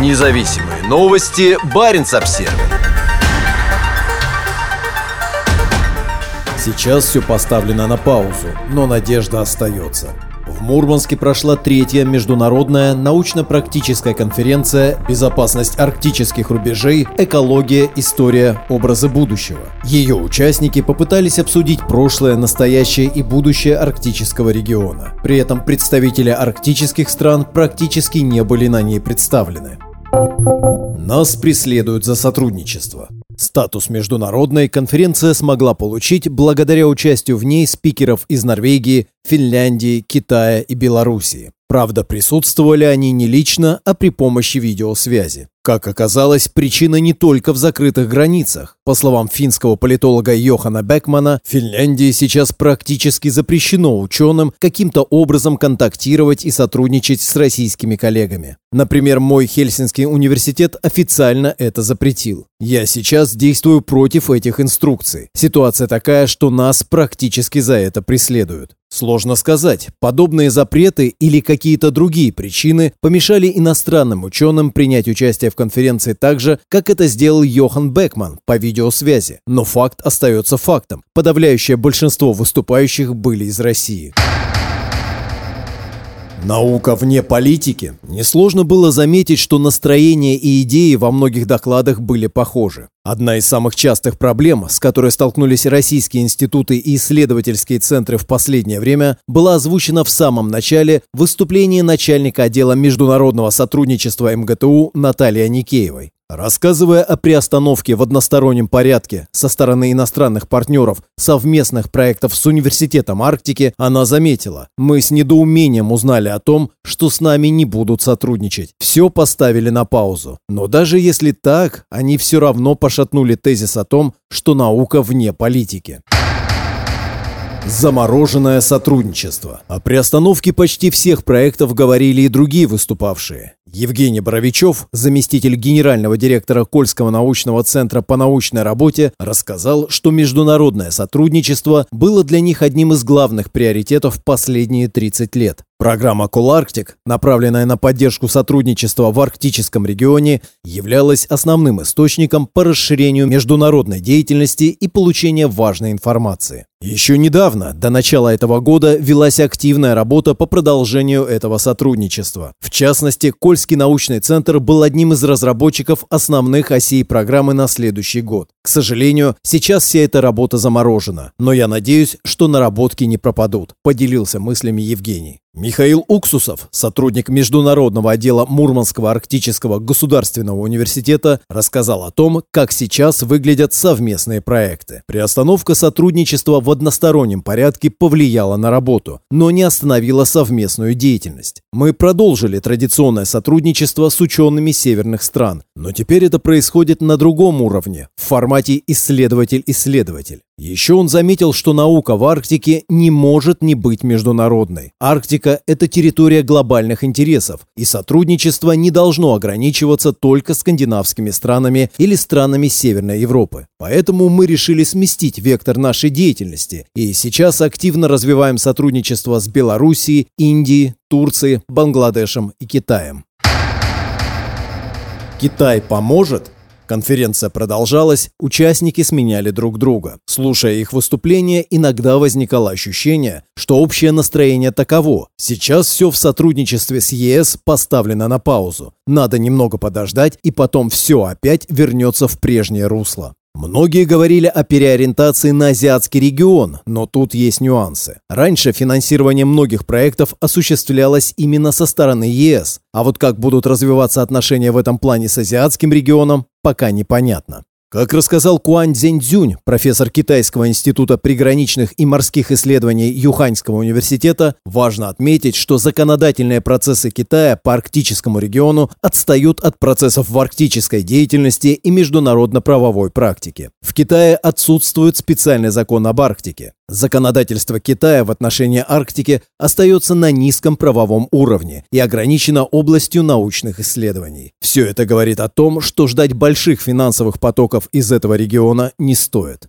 Независимые новости. Барин обсерва Сейчас все поставлено на паузу, но надежда остается. В Мурманске прошла третья международная научно-практическая конференция «Безопасность арктических рубежей. Экология. История. Образы будущего». Ее участники попытались обсудить прошлое, настоящее и будущее арктического региона. При этом представители арктических стран практически не были на ней представлены. Нас преследуют за сотрудничество. Статус международной конференция смогла получить благодаря участию в ней спикеров из Норвегии, Финляндии, Китая и Белоруссии. Правда, присутствовали они не лично, а при помощи видеосвязи. Как оказалось, причина не только в закрытых границах. По словам финского политолога Йохана Бекмана, Финляндии сейчас практически запрещено ученым каким-то образом контактировать и сотрудничать с российскими коллегами. Например, мой Хельсинский университет официально это запретил. Я сейчас действую против этих инструкций. Ситуация такая, что нас практически за это преследуют. Сложно сказать, подобные запреты или какие-то другие причины помешали иностранным ученым принять участие в конференции так же, как это сделал Йохан Бекман по видеосвязи. Но факт остается фактом. Подавляющее большинство выступающих были из России. Наука вне политики. Несложно было заметить, что настроения и идеи во многих докладах были похожи. Одна из самых частых проблем, с которой столкнулись российские институты и исследовательские центры в последнее время, была озвучена в самом начале выступления начальника отдела международного сотрудничества МГТУ Натальи Аникеевой. Рассказывая о приостановке в одностороннем порядке со стороны иностранных партнеров совместных проектов с Университетом Арктики, она заметила, мы с недоумением узнали о том, что с нами не будут сотрудничать. Все поставили на паузу. Но даже если так, они все равно пошатнули тезис о том, что наука вне политики. Замороженное сотрудничество. О приостановке почти всех проектов говорили и другие выступавшие. Евгений Боровичев, заместитель генерального директора Кольского научного центра по научной работе, рассказал, что международное сотрудничество было для них одним из главных приоритетов последние 30 лет. Программа «Коларктик», направленная на поддержку сотрудничества в арктическом регионе, являлась основным источником по расширению международной деятельности и получения важной информации. Еще недавно, до начала этого года, велась активная работа по продолжению этого сотрудничества. В частности, Кольский научный центр был одним из разработчиков основных осей программы на следующий год. К сожалению, сейчас вся эта работа заморожена, но я надеюсь, что наработки не пропадут, поделился мыслями Евгений. Михаил Уксусов, сотрудник международного отдела Мурманского арктического государственного университета, рассказал о том, как сейчас выглядят совместные проекты. Приостановка сотрудничества в одностороннем порядке повлияла на работу, но не остановила совместную деятельность. Мы продолжили традиционное сотрудничество с учеными северных стран, но теперь это происходит на другом уровне, в формате исследователь-исследователь. Еще он заметил, что наука в Арктике не может не быть международной. Арктика – это территория глобальных интересов, и сотрудничество не должно ограничиваться только скандинавскими странами или странами Северной Европы. Поэтому мы решили сместить вектор нашей деятельности, и сейчас активно развиваем сотрудничество с Белоруссией, Индией, Турцией, Бангладешем и Китаем. Китай поможет? Конференция продолжалась, участники сменяли друг друга. Слушая их выступления, иногда возникало ощущение, что общее настроение таково. Сейчас все в сотрудничестве с ЕС поставлено на паузу. Надо немного подождать, и потом все опять вернется в прежнее русло. Многие говорили о переориентации на азиатский регион, но тут есть нюансы. Раньше финансирование многих проектов осуществлялось именно со стороны ЕС, а вот как будут развиваться отношения в этом плане с азиатским регионом, пока непонятно. Как рассказал Куань Цзэньцзюнь, профессор Китайского института приграничных и морских исследований Юханьского университета, важно отметить, что законодательные процессы Китая по арктическому региону отстают от процессов в арктической деятельности и международно-правовой практике. В Китае отсутствует специальный закон об Арктике. Законодательство Китая в отношении Арктики остается на низком правовом уровне и ограничено областью научных исследований. Все это говорит о том, что ждать больших финансовых потоков из этого региона не стоит.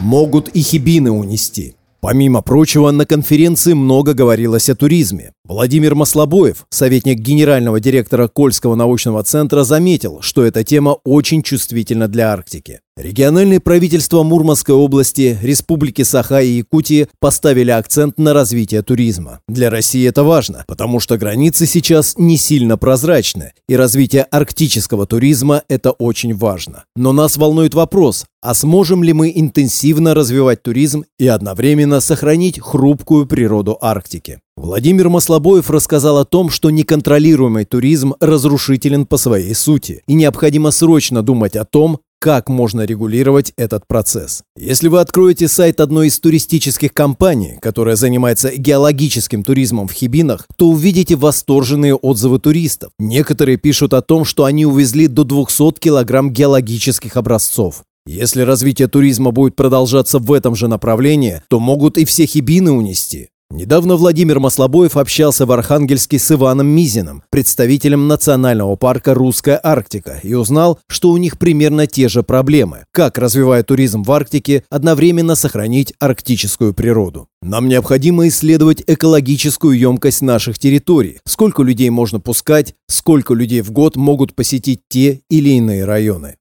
Могут и хибины унести. Помимо прочего, на конференции много говорилось о туризме. Владимир Маслобоев, советник генерального директора Кольского научного центра, заметил, что эта тема очень чувствительна для Арктики. Региональные правительства Мурманской области, Республики Саха и Якутии поставили акцент на развитие туризма. Для России это важно, потому что границы сейчас не сильно прозрачны, и развитие арктического туризма – это очень важно. Но нас волнует вопрос, а сможем ли мы интенсивно развивать туризм и одновременно сохранить хрупкую природу Арктики? Владимир Маслобоев рассказал о том, что неконтролируемый туризм разрушителен по своей сути, и необходимо срочно думать о том, как можно регулировать этот процесс. Если вы откроете сайт одной из туристических компаний, которая занимается геологическим туризмом в Хибинах, то увидите восторженные отзывы туристов. Некоторые пишут о том, что они увезли до 200 килограмм геологических образцов. Если развитие туризма будет продолжаться в этом же направлении, то могут и все хибины унести. Недавно Владимир Маслобоев общался в Архангельске с Иваном Мизиным, представителем национального парка «Русская Арктика», и узнал, что у них примерно те же проблемы. Как, развивая туризм в Арктике, одновременно сохранить арктическую природу. Нам необходимо исследовать экологическую емкость наших территорий, сколько людей можно пускать, сколько людей в год могут посетить те или иные районы.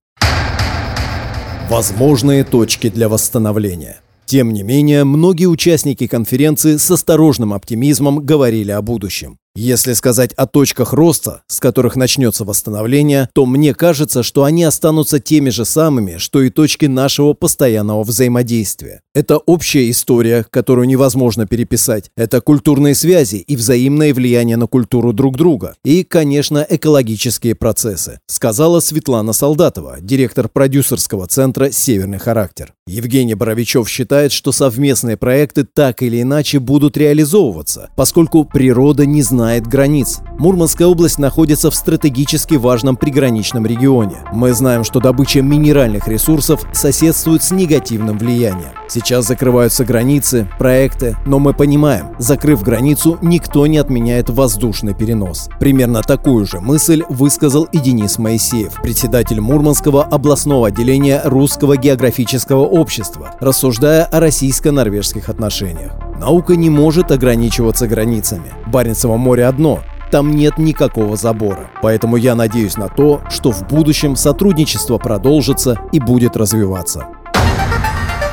Возможные точки для восстановления. Тем не менее, многие участники конференции с осторожным оптимизмом говорили о будущем. Если сказать о точках роста, с которых начнется восстановление, то мне кажется, что они останутся теми же самыми, что и точки нашего постоянного взаимодействия. Это общая история, которую невозможно переписать. Это культурные связи и взаимное влияние на культуру друг друга. И, конечно, экологические процессы, сказала Светлана Солдатова, директор продюсерского центра «Северный характер». Евгений Боровичев считает, что совместные проекты так или иначе будут реализовываться, поскольку природа не знает знает границ. Мурманская область находится в стратегически важном приграничном регионе. Мы знаем, что добыча минеральных ресурсов соседствует с негативным влиянием. Сейчас закрываются границы, проекты, но мы понимаем, закрыв границу, никто не отменяет воздушный перенос. Примерно такую же мысль высказал и Денис Моисеев, председатель Мурманского областного отделения Русского географического общества, рассуждая о российско-норвежских отношениях. Наука не может ограничиваться границами. Баренцево море одно, там нет никакого забора. Поэтому я надеюсь на то, что в будущем сотрудничество продолжится и будет развиваться.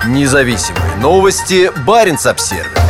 Независимые новости. Барин обсервис